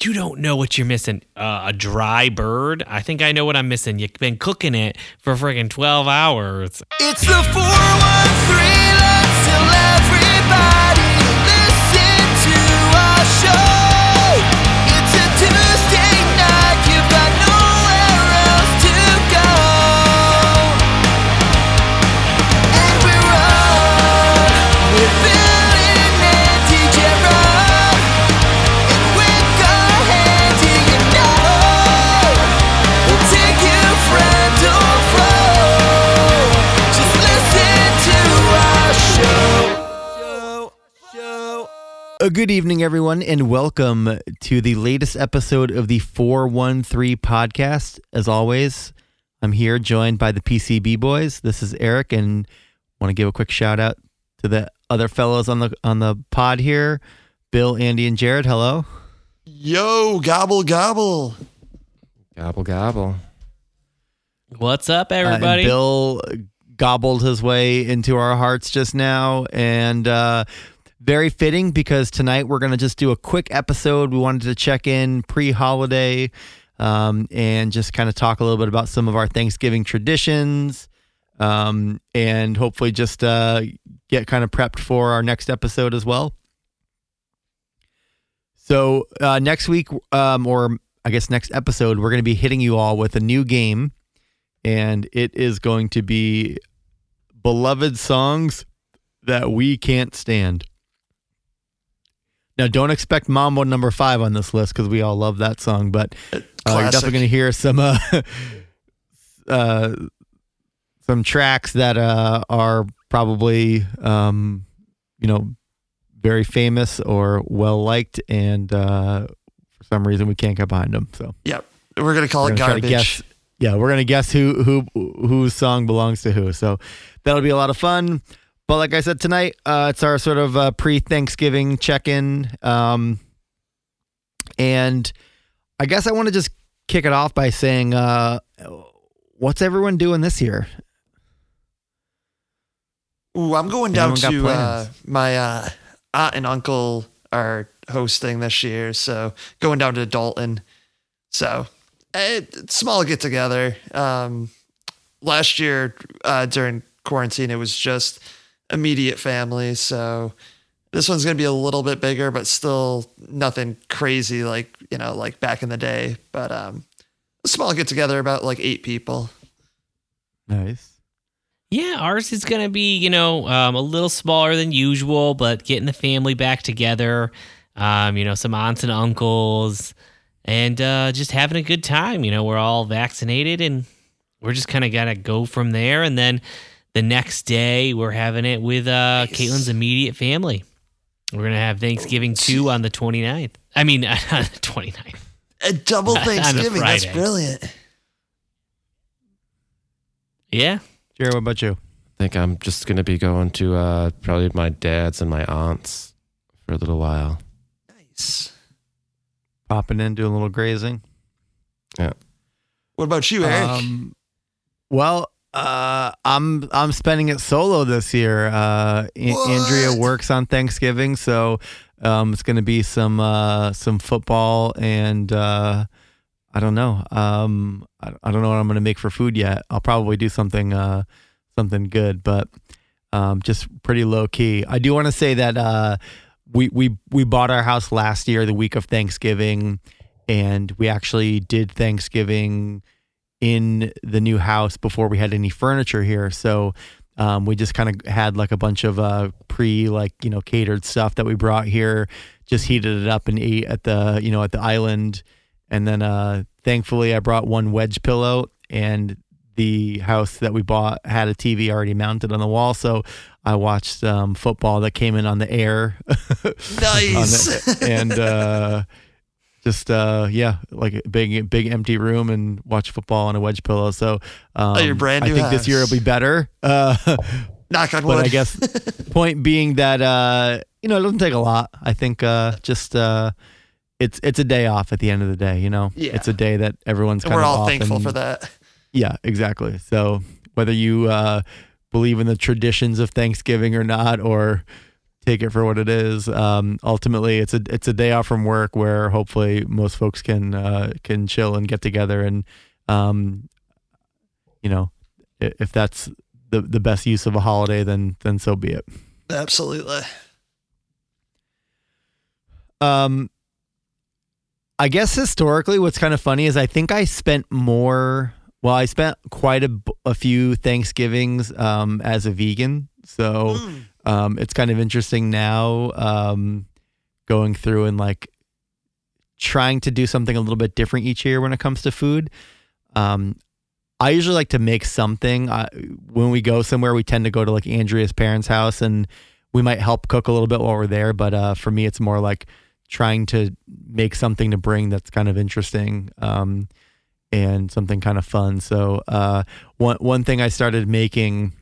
You don't know what you're missing. Uh, a dry bird? I think I know what I'm missing. You've been cooking it for friggin' 12 hours. It's the 413. A good evening, everyone, and welcome to the latest episode of the 413 podcast. As always, I'm here joined by the PCB boys. This is Eric, and want to give a quick shout out to the other fellows on the on the pod here Bill, Andy, and Jared. Hello. Yo, gobble gobble. Gobble gobble. What's up, Uh, everybody? Bill gobbled his way into our hearts just now, and uh, very fitting because tonight we're going to just do a quick episode. We wanted to check in pre-holiday um, and just kind of talk a little bit about some of our Thanksgiving traditions, um, and hopefully just uh, get kind of prepped for our next episode as well. So uh, next week, um, or I guess next episode, we're going to be hitting you all with a new game and it is going to be beloved songs that we can't stand. Now, don't expect Mambo number five on this list because we all love that song, but uh, you're definitely going to hear some uh, uh, some tracks that uh, are probably um, you know very famous or well liked, and uh, for some reason we can't get behind them. So Yep. We're gonna call we're it gonna try to garbage. guess. Yeah, we're gonna guess who who whose song belongs to who. So that'll be a lot of fun. But like I said tonight, uh, it's our sort of uh, pre-Thanksgiving check-in, um, and I guess I want to just kick it off by saying, uh, what's everyone doing this year? Ooh, I'm going down Anyone to uh, my uh, aunt and uncle are hosting this year, so going down to Dalton. So eh, small get together. Um, last year uh, during quarantine, it was just immediate family. So this one's gonna be a little bit bigger, but still nothing crazy like you know like back in the day. But um, a small get together about like eight people. Nice. yeah, ours is going to be, you know, um, a little smaller than usual, but getting the family back together. Um, you know, some aunts and uncles, and uh, just having a good time. You know, we're all vaccinated, and we're just kind of got to go from there. And then the next day, we're having it with uh, Caitlin's immediate family. We're going to have Thanksgiving too on the 29th. I mean, on the 29th. A double On a Thanksgiving. That's brilliant. Yeah. Jared, what about you? I think I'm just gonna be going to uh, probably my dad's and my aunt's for a little while. Nice. Popping in, doing a little grazing. Yeah. What about you, Eric? Um, well, uh, I'm I'm spending it solo this year. Uh, What? Andrea works on Thanksgiving, so um, it's going to be some uh, some football and uh, I don't know. Um, I, I don't know what I'm going to make for food yet. I'll probably do something uh, something good, but um, just pretty low key. I do want to say that uh, we we we bought our house last year, the week of Thanksgiving, and we actually did Thanksgiving in the new house before we had any furniture here. So um, we just kind of had like a bunch of uh, pre like you know catered stuff that we brought here, just heated it up and ate at the you know at the island, and then uh, thankfully I brought one wedge pillow and the house that we bought had a TV already mounted on the wall, so I watched um, football that came in on the air. nice. the- and uh, just uh, yeah, like a big big empty room and watch football on a wedge pillow. So um, Oh, your brand I new think this year will be better. Uh, Knock on but. I guess point being that uh, you know it doesn't take a lot. I think uh, just uh, it's it's a day off at the end of the day. You know, Yeah. it's a day that everyone's And kind we're of all thankful and- for that. yeah, exactly. So whether you uh, believe in the traditions of Thanksgiving or not, or take it for what it is. Um, ultimately, it's a it's a day off from work where hopefully most folks can uh, can chill and get together and um, you know if that's the the best use of a holiday, then then so be it. Absolutely. Um, I guess historically, what's kind of funny is I think I spent more. Well, I spent quite a, a few Thanksgivings um, as a vegan, so Mm. Um, it's kind of interesting now um, going through and like trying to do something a little bit different each year when it comes to food. Um, I usually like to make something. I, when we go somewhere, we tend to go to like Andrea's parents' house, and we might help cook a little bit while we're there. But uh, for me, it's more like trying to make something to bring that's kind of interesting um, and something kind of fun. So uh, one one thing I started making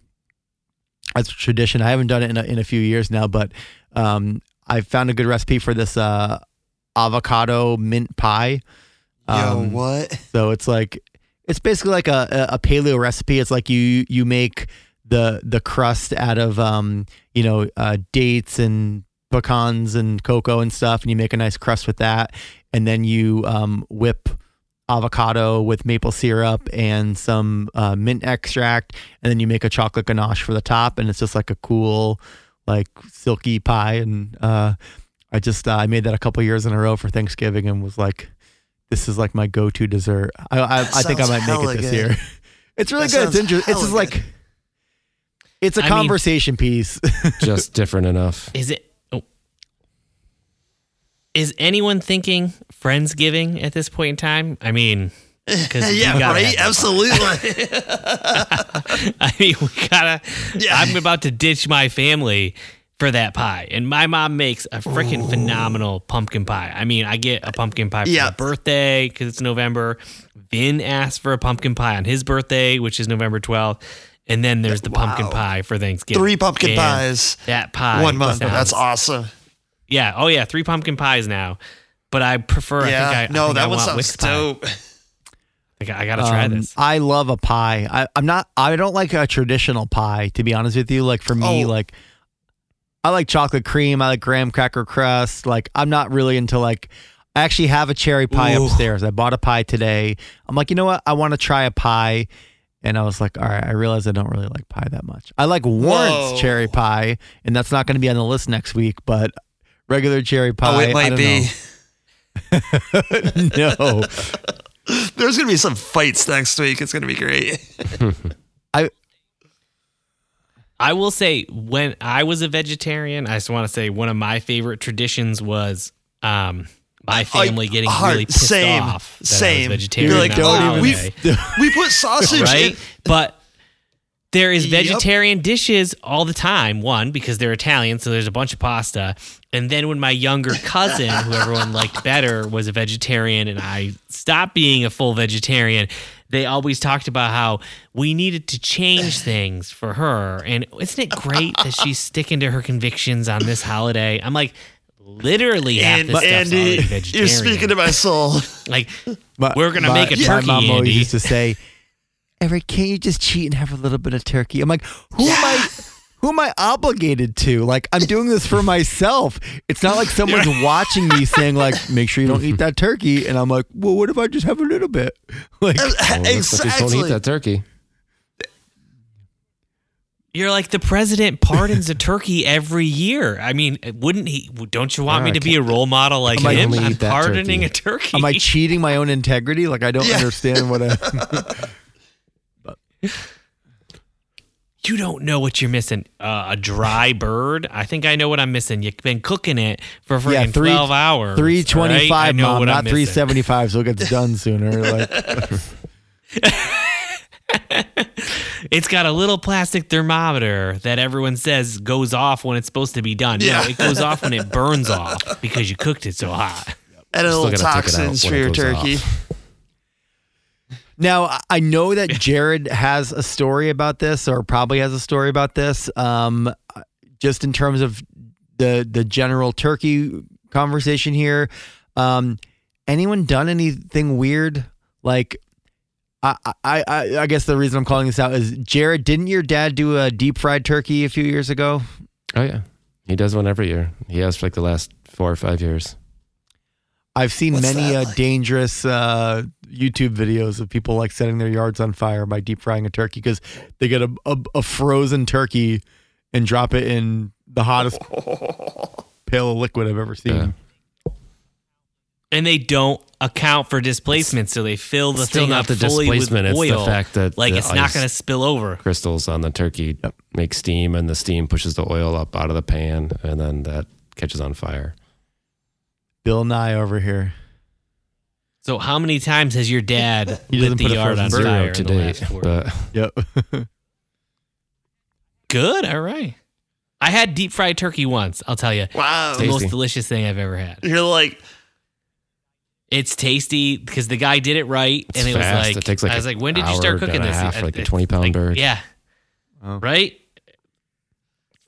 as a tradition. I haven't done it in a, in a few years now, but um, I found a good recipe for this uh, avocado mint pie. Yo, Um, what? so it's like it's basically like a, a paleo recipe. It's like you you make the the crust out of um you know uh, dates and pecans and cocoa and stuff, and you make a nice crust with that, and then you um, whip avocado with maple syrup and some uh, mint extract, and then you make a chocolate ganache for the top, and it's just like a cool like silky pie. And uh, I just uh, I made that a couple years in a row for Thanksgiving, and was like this is like my go-to dessert. I I, I think I might make it this good. year. It's really That good. It's interesting. It's just hella like it's a I mean- conversation piece. Just different enough. Is it? Is anyone thinking Friendsgiving at this point in time? I mean, yeah, right. Absolutely. I mean, we gotta. Yeah. I'm about to ditch my family for that pie, and my mom makes a freaking phenomenal pumpkin pie. I mean, I get a pumpkin pie for Yeah. my birthday because it's November. Vin asked for a pumpkin pie on his birthday, which is November 12th. And then there's the pumpkin pie for Thanksgiving. Three pumpkin And pies. That pie. One month. sounds- That's awesome. Yeah. Oh yeah. Three pumpkin pies now. But I prefer. Yeah. I think I, no, I think that I one want sounds dope. I, I gotta try Um, this. I love a pie. I, I'm not. I don't like a traditional pie. To be honest with you, like for me, Oh. like I like chocolate cream. I like graham cracker crust. Like I'm not really into like. I actually have a cherry pie Ooh. upstairs. I bought a pie today. I'm like, you know what? I want to try a pie. And I was like, all right, I realize I don't really like pie that much. I like Warren's Whoa. cherry pie, and that's not going to be on the list next week, but regular cherry pie. oh, it I might don't be. know. no. There's gonna be some fights next week. It's gonna be great. I I will say when I was a vegetarian, I just want to say one of my favorite traditions was um my family getting heart- really pissed same, off that same. I was vegetarian. You're like, on the "Oh, we've- We put sausage right? in. But there is Yep. vegetarian dishes all the time. One because they're Italian, so there's a bunch of pasta. And then when my younger cousin, who everyone liked better, was a vegetarian, and I stopped being a full vegetarian. They always talked about how we needed to change things for her. And isn't it great that she's sticking to her convictions on this holiday? I'm like, literally half And this stuff's Andy, already you're speaking to my soul. like, My- We're gonna my- make a turkey. my turkey, mom always Andy. used to say, "Eric, can't you just cheat and have a little bit of turkey?" I'm like, "Who am I? Who am I obligated to? Like, I'm doing this for myself. It's not like someone's watching me saying, like, make sure you don't eat that turkey." And I'm like, "Well, what if I just have a little bit?" Like, Well, looks like just don't eat that turkey. You're like the president pardons a turkey every year. I mean, wouldn't he? Don't you want Yeah, me to be a role model like I him? I'm pardoning turkey. a turkey. am I cheating my own integrity? Like, I don't Yeah. understand what I. you don't know what you're missing. Uh, a dry bird. I think I know what I'm missing. You've been cooking it for freaking Yeah, three- twelve hours. Three all right? I twenty-five, know mom, what I'm not three missing. seventy-five, so it gets done sooner. Like, It's got a little plastic thermometer that everyone says goes off when it's supposed to be done. Yeah. No, it goes off when it burns off because you cooked it so hot. And a little gotta take it out toxins for your turkey. off. Now I- know that Jared has a story about this, or probably has a story about this. Um, just in terms of the the general turkey conversation here. Um, anyone done anything weird? Like, I, I I I guess the reason I'm calling this out is Jared. Didn't your dad do a deep fried turkey a few years ago? Oh yeah, He does one every year. He has for like the last four or five years. I've seen What's many that uh, like? dangerous uh, YouTube videos of people like setting their yards on fire by deep frying a turkey because they get a, a, a frozen turkey and drop it in the hottest pail of liquid I've ever seen. Yeah. and they don't account for displacement, so they fill the Still thing not up the fully with displacement. It's oil. the fact that like the it's not going to spill over. crystals on the turkey Yep. make steam, and the steam pushes the oil up out of the pan, and then that catches on fire. Bill Nye over here. So how many times has your dad He lit doesn't the put a yard on frozen fire Zero in the today, but Yep. Good. All right. I had deep fried turkey once. I'll tell you, Wow. it's the most delicious thing I've ever had. You're like, It's tasty because the guy did it right, It's and it was like It takes like I was like, when did you start cooking a this? half, I- like a 20-pound bird. Yeah. Oh. Right.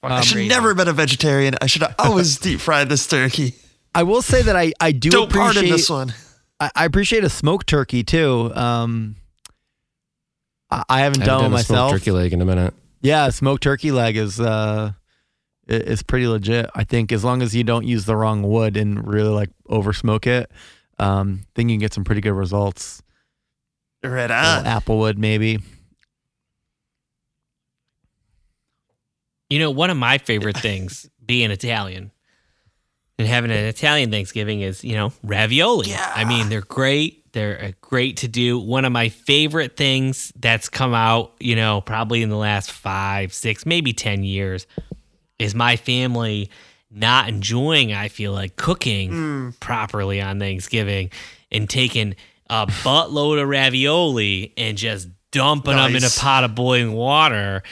I should Crazy. never been a vegetarian. I should have always deep fried this turkey. I will say that I, I do Don't appreciate this one. I, I appreciate a smoked turkey too. Um, I, I haven't I done haven't it done smoked myself. turkey leg in a minute. Yeah, a smoked turkey leg is uh is pretty legit. I think as long as you don't use the wrong wood and really like over smoke it, um, then you can get some pretty good results. Right Little on. Applewood maybe. You know, one of my favorite things being Italian and having an Italian Thanksgiving is, you know, ravioli. Yeah. I mean, they're great. They're uh, great to do. One of my favorite things that's come out, you know, probably in the last five, six, maybe 10 years is my family not enjoying, I feel like, cooking properly on Thanksgiving and taking a buttload of ravioli and just dumping them in a pot of boiling water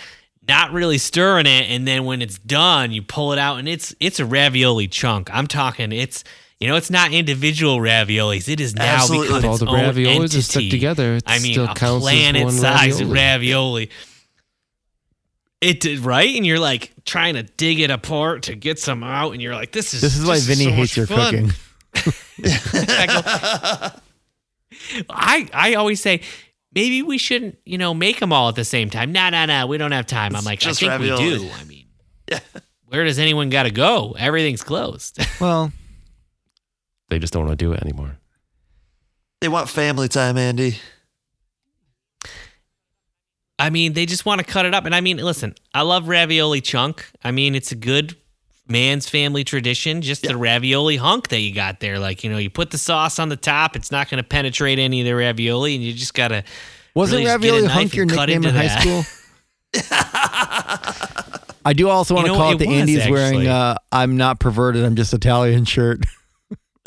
not really stirring it and then when it's done you pull it out and it's it's a ravioli chunk i'm talking it's you know it's not individual raviolis it is now Absolutely. become If all the own raviolis entity. are stuck together, it i mean still a counts as planet one size ravioli. ravioli it did right and you're like trying to dig it apart to get some out and you're like this is This is why Vinny so hates your fun. cooking. I, go- I I always say maybe we shouldn't you know make them all at the same time. Nah, nah, nah. We don't have time. I'm like just I think we do. I mean, where does anyone got to go? Everything's closed. Well, They just don't want to do it anymore. They want family time, Andy. I mean, they just want to cut it up. And I mean, listen, I love ravioli chunk. I mean, it's a good man's family tradition. Just the ravioli hunk that you got there. Like you know, you put the sauce on the top. It's not going to penetrate any of the ravioli, and you just gotta. wasn't Really just get a ravioli hunk your nickname in high that. school? I do also want You to know, call it it the was, Andy's wearing uh, "I'm not perverted, I'm just Italian" shirt.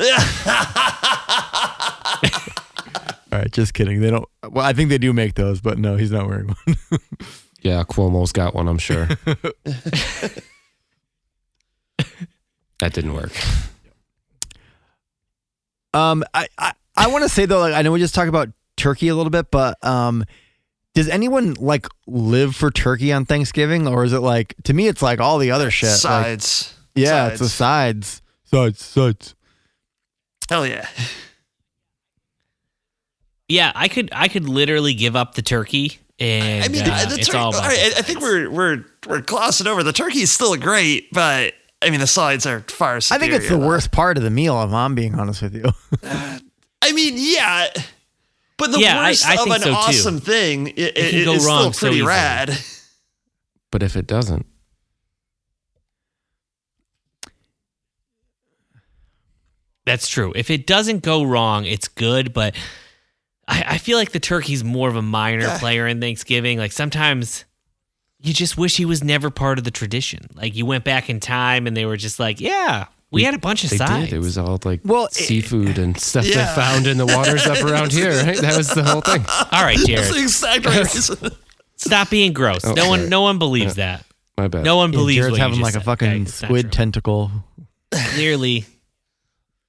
All right, just kidding. They don't. Well, I think they do make those, but no, he's not wearing one. Yeah, Cuomo's got one, I'm sure. That didn't work. Um, I I, I want to say though, like I know we just talked about turkey a little bit, but um, does anyone like live for turkey on Thanksgiving, or is it like to me it's like all the other shit? Like, Sides. yeah, it's the sides, sides, sides. Hell yeah. Yeah, I could. I could literally give up the turkey, and I mean, uh, the it's tur- all about. right, the I, I think we're we're we're glossing over. The turkey is still great, but I mean the sides are far I think it's the though. worst part of the meal. If I'm being honest with you. I mean, yeah. But the Yeah, worst I of an so, too. awesome thing i- i- can go is wrong still pretty easily. rad. But if it doesn't, That's true. If it doesn't go wrong, it's good. But I, I feel like the turkey's more of a minor Yeah. player in Thanksgiving. Like sometimes you just wish he was never part of the tradition. Like you went back in time and they were just like, yeah, we, had a bunch of they sides. did. It was all like Well, it- seafood and stuff Yeah. they found in the waters up around here, right? That was the whole thing. all right, That's Jared. the exact reason. Stop being gross. Oh, no one, no one believes that. My bad. No one Yeah, believes Jared's what you having just like a said. fucking Okay, squid tentacle. Clearly,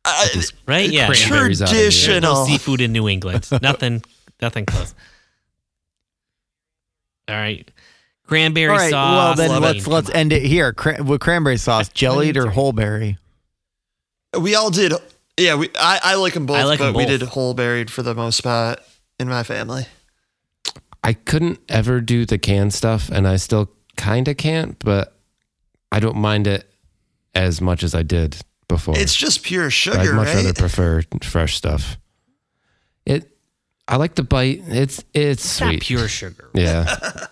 I- right? Yeah, Cranberries out of the air. There's no traditional. seafood in New England. nothing, nothing close. All right, cranberry All right, sauce. well then I let's mean, let's end it here. Cra- with cranberry sauce, jellied or whole berry. We all did. Yeah, we. I, I like them both, I like but 'em we both. did whole buried for the most part in my family. I couldn't ever do the canned stuff, and I still kind of can't, but I don't mind it as much as I did before. It's just pure I'd sugar, much rather right? prefer fresh stuff. It, I like the bite. It's it's It's not sweet. pure sugar. Yeah,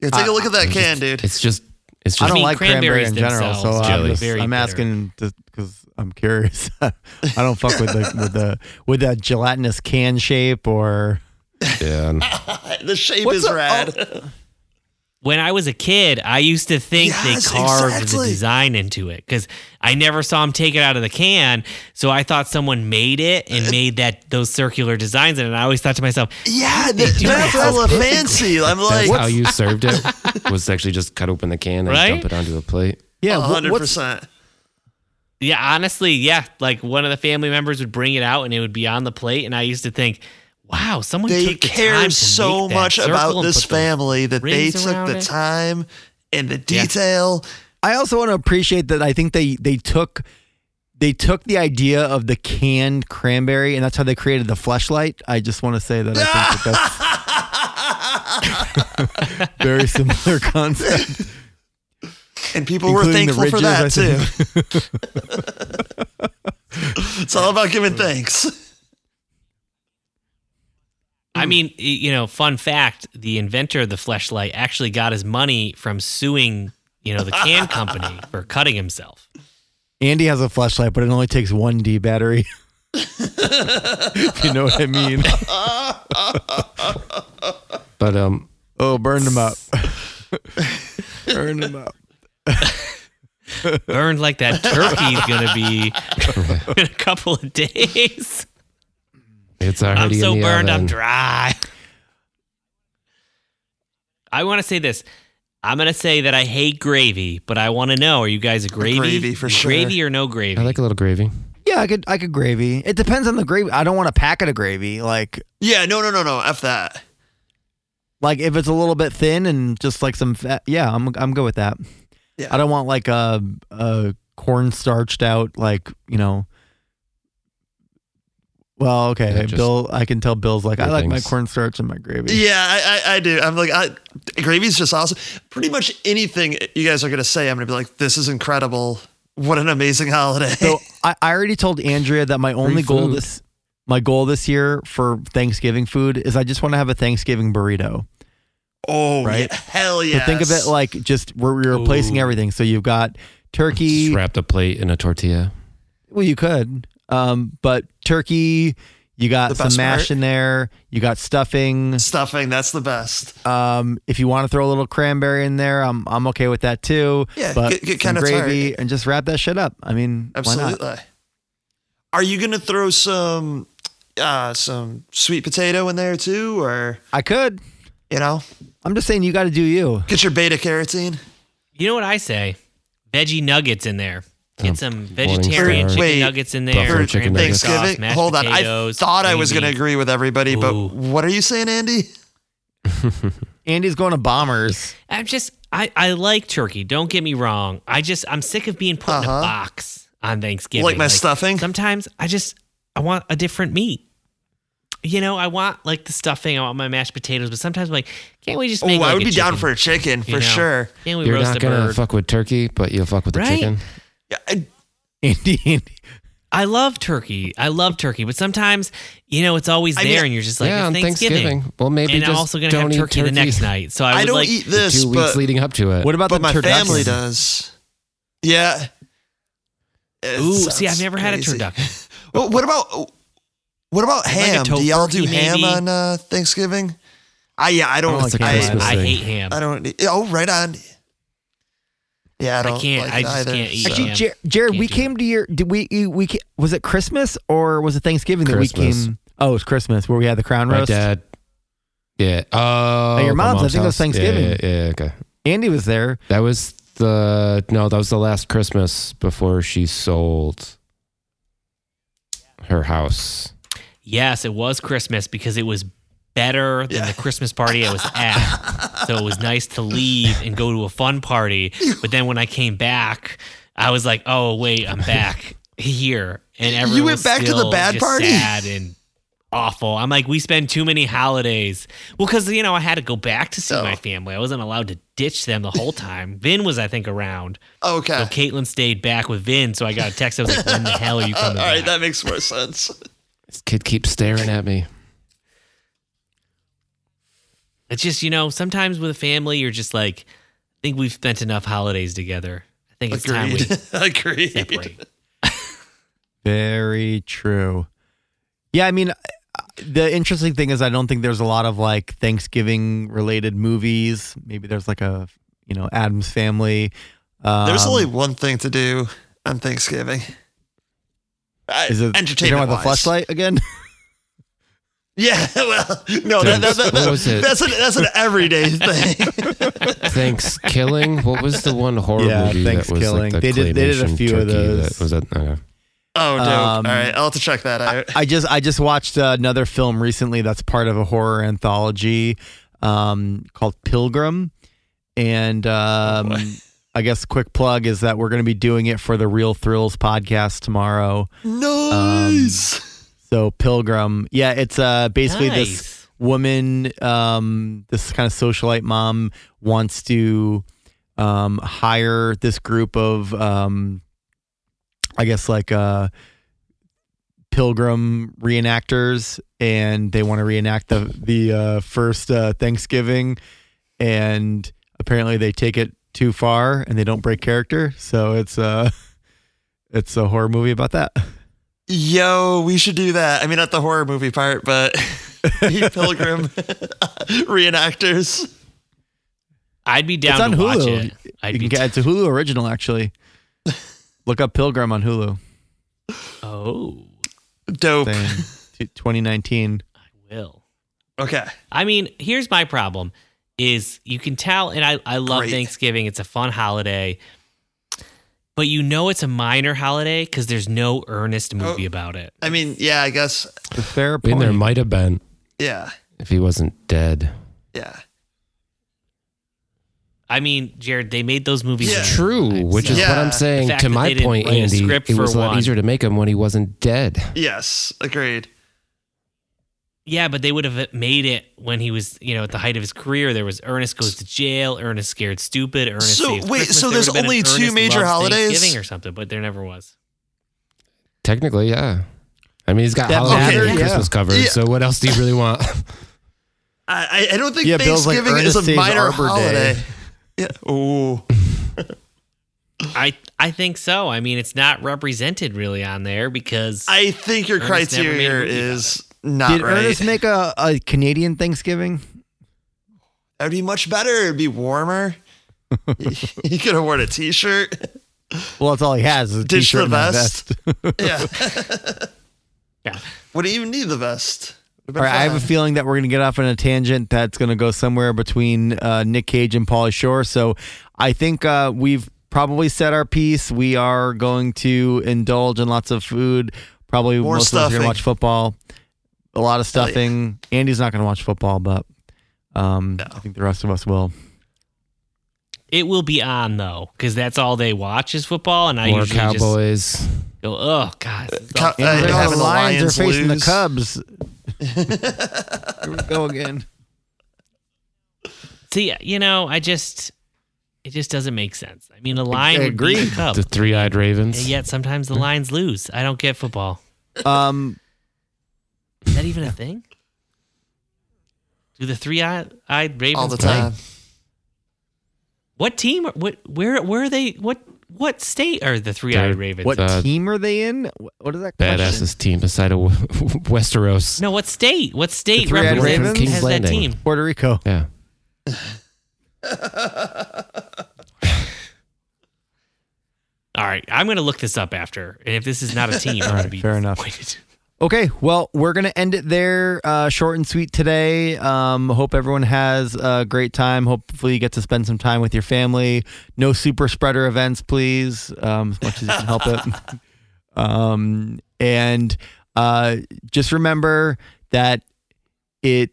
Yeah, take a look at that can, dude. it's just it's just I don't mean, like cranberry in general, so themselves I'm, jelly. just, Very I'm bitter. asking because I'm curious. I don't fuck with the with the with that gelatinous can shape or yeah. the shape What's is a- oh, rad. When I was a kid, I used to think Yes, they carved exactly. the design into it because I never saw them take it out of the can. So I thought someone made it and uh, made that those circular designs in it. And I always thought to myself, yeah, do that's that? hella fancy. I'm That's like, how you served it. Was actually just cut open the can and Right? dump it onto a plate. yeah, what- hundred what's percent. yeah, honestly, yeah, like one of the family members would bring it out and it would be on the plate. And I used to think, wow, someone They took the time care to so make that much about this family that they took the it. time and the detail. I also want to appreciate that I think they they took they took the idea of the canned cranberry and that's how they created the fleshlight. I just want to say that I think that that's very similar concept. And people were Including the thankful for that too. it's all about giving thanks. I mean, you know, fun fact: the inventor of the fleshlight actually got his money from suing, you know, the can company for cutting himself. Andy has a flashlight, but it only takes one D battery. if you know what I mean. But um, Oh, burned him up. burned him up. Burned like that turkey's gonna be in a couple of days. It's already I'm so in the burned, I'm dry. I want to say this. I'm gonna say that I hate gravy, but I want to know: Are you guys a gravy? Gravy for sure. Gravy or no gravy? I like a little gravy. Yeah, I could I could gravy. It depends on the gravy. I don't want a packet of gravy. Like Yeah, no, no, no, no. F that. like if it's a little bit thin and just like some fat. Yeah, I'm I'm good with that. Yeah. I don't want like a a corn starched out like you know. Well, okay, just Bill. I can tell Bill's like I good like my cornstarch and my gravy. Yeah, I, I, I do. I'm like, I, gravy's just awesome. Pretty much anything you guys are gonna say, I'm gonna be like, this is incredible. What an amazing holiday. So I, I already told Andrea that my only goal this my goal this year for Thanksgiving food is I just want to have a Thanksgiving burrito. oh, right? yeah, hell So yeah. think of it like just we're, we're replacing Ooh. everything. So you've got turkey. Just wrapped a plate in a tortilla. Well, you could, um, but turkey. You got The some mash part? in there. You got stuffing. stuffing. That's the best. Um, if you want to throw a little cranberry in there, I'm I'm okay with that too. Yeah, but get- get kinda gravy tired. and just wrap that shit up. I mean, why not? Absolutely. Are you gonna throw some, uh, some sweet potato in there too, or I could. you know, I'm just saying you got to do you. get your beta carotene? You know what I say? Veggie nuggets in there. Get Um, some vegetarian chicken Wait, nuggets in there. For chicken cranberry nuggets. sauce, Thanksgiving. mashed Hold on, I potatoes, thought I was gonna agree with everybody, but what are you saying, Andy? Andy's going to bombers. I'm just I, I like turkey. Don't get me wrong. I just I'm sick of being put in Uh-huh. a box on Thanksgiving. Like my stuffing? Sometimes I just I want a different meat. You know, I want like the stuffing. I want my mashed potatoes, but sometimes I'm like, can't we just Oh, make? I like, would a be down chicken? for a chicken for You know? sure. Can't we You're roast not a gonna bird? fuck with turkey, but you'll fuck with the Right? chicken. Yeah, I- Andy, Andy. I love turkey. I love turkey, but sometimes you know it's always I there, mean, and you're just like, yeah, it's on Thanksgiving. Thanksgiving. Well, maybe and I'm also gonna have eat turkey, the next night. So I, I don't like, eat this, two weeks but, leading up to it. What about but the my turducken? family does. Yeah. It Ooh, see, I've never had a crazy. turducken. Well, what about what about Like ham? do y'all do tofurkey, ham maybe? on uh, Thanksgiving? I yeah, I don't. I don't like I, ham. I hate ham. I don't. Oh, right on. Yeah, I don't. I can't- Like I just either, can't eat so. Actually, ham. Jer- Jared, Can't we do came to your. Did we? we we ca- was it Christmas or was it Thanksgiving that we came? Oh, it was Christmas where we had the crown roast. My roast. dad. Yeah. Uh, oh, At your my mom's, I think it was. Thanksgiving. Yeah, yeah, yeah, okay. Andy was there. That was the no. That was the last Christmas before she sold her house. Yes, it was Christmas because it was better than Yeah. the Christmas party I was at. so it was nice to leave and go to a fun party. But then when I came back, I was like, "Oh wait, I'm back here." And everyone you went was back to the bad party? Sad and awful. I'm like, we spend too many holidays. Well, because you know I had to go back to see Oh. my family. I wasn't allowed to ditch them the whole time. Vin was, I think, around. Okay. So Caitlin stayed back with Vin. So I got a text. I was like, when the hell are you coming right, back? that makes more sense. This kid keeps staring at me. It's just you know sometimes with a family you're just like, I think we've spent enough holidays together. I think it's time we Agreed. Agreed. separate. Very true. Yeah, I mean, uh, the interesting thing is I don't think there's a lot of like Thanksgiving related movies. Maybe there's like a you know Addams Family. Um, There's only one thing to do on Thanksgiving. Is it entertainment? you know entertainment about the flashlight again? Yeah, well, no, that, that, that, What was it? that's an that's an everyday thing. Thanks killing. What was the one horror Yeah, movie that was Thanksgilling. like the They did- they did a few of those. That, was that? Okay. Oh, dope! Um, All right, I'll have to check that out. I just I just watched another film recently that's part of a horror anthology um, called Pilgrim, and um, boy. I guess quick plug is that we're going to be doing it for the Real Thrills podcast tomorrow. nice. So Pilgrim, yeah, it's uh basically this woman, um, this kind of socialite mom wants to um, hire this group of, um, I guess, like uh, pilgrim reenactors, and they want to reenact the the uh, first uh, Thanksgiving, and apparently they take it too far and they don't break character, so it's uh it's a horror movie about that. Yo, we should do that. I mean, not the horror movie part, but Pete Pilgrim reenactors. I'd be down it's on to watch Hulu. it. I'd You be can get, it's a Hulu original, actually. Look up Pilgrim on Hulu. oh, Dope. Saying t- 2019. I will. Okay. I mean, here's my problem: is you can tell, and I I love Great. Thanksgiving. It's a fun holiday, but you know it's a minor holiday because there's no Ernest oh, movie about it. I mean, yeah, I guess. The fair I mean, point. there might have been Yeah. if he wasn't dead. Yeah. I mean, Jared, they made those movies. Yeah. True, which is Yeah. what I'm saying. To my point, Andy, it was a lot one. easier to make him when he wasn't dead. Yes. Agreed. Yeah, but they would have made it when he was, you know, at the height of his career. There was Ernest goes to jail, Ernest scared stupid, Ernest So, saves wait, Christmas. so There there's would only two Ernest major holidays? Thanksgiving or something, but there never was. Technically, yeah. I mean, he's got That Halloween matters, and yeah. Christmas covered. Yeah. So what else do you really want? I I- I don't think Yeah, Bill's like, Thanksgiving is a minor Arbor Day. holiday. Yeah. Ooh. I I think so. I mean, it's not represented really on there because I think your Ernest never criteria movie about is not Did right. Ernest make a, a Canadian Thanksgiving? That'd be much better. It'd be warmer. he could have worn a t-shirt. Well, that's all he has is a Ditch t-shirt the and a vest. vest. Yeah. Yeah. Would he even need the vest? All right, I have a feeling that we're going to get off on a tangent that's going to go somewhere between uh, Nick Cage and Pauly Shore. So I think uh, we've probably said our piece. We are going to indulge in lots of food. Probably More most of us are going to watch football. A lot of Hell yeah. stuffing. Andy's not going to watch football, but um, No. I think the rest of us will. it will be on though because that's all they watch is football, and I More usually Cowboys. just go, oh god, this is all- Uh, the the Lions, Lions are facing lose. the Cubs. Here we go again. See, you know, I just it just doesn't make sense. I mean, a lion would beat agreed. a cub, The three-eyed ravens, and ravens. yet sometimes the lions lose. I don't get football. Um, Is that even a thing? Do the three-eyed ravens all the play? time. What team? What? Where? Where are they? What? What state are the three-eyed They're- ravens? what Uh, team are they in? What- What is that? question? Badassest team beside of Westeros. No, what state? What state The Three-Eyed represents Ravens? King's has that Landing. team? Puerto Rico. Yeah. All right, I'm going to look this up after, and if this is not a team, I'm going to be fair enough. disappointed. Okay, well, we're gonna end it there, uh, short and sweet today. Um, hope everyone has a great time. Hopefully, you get to spend some time with your family. No super spreader events, please, um, as much as you can help it. um, and uh, just remember that it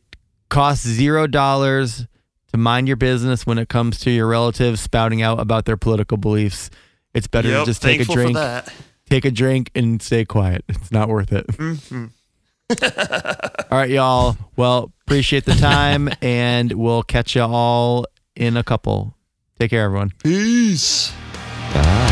costs zero dollars to mind your business when it comes to your relatives spouting out about their political beliefs. It's better Yep, to just take a drink. Take a drink, and stay quiet. It's not worth it. Mhm. all right, y'all. Well, appreciate the time, and we'll catch you all in a couple. Take care, everyone. Peace. Bye.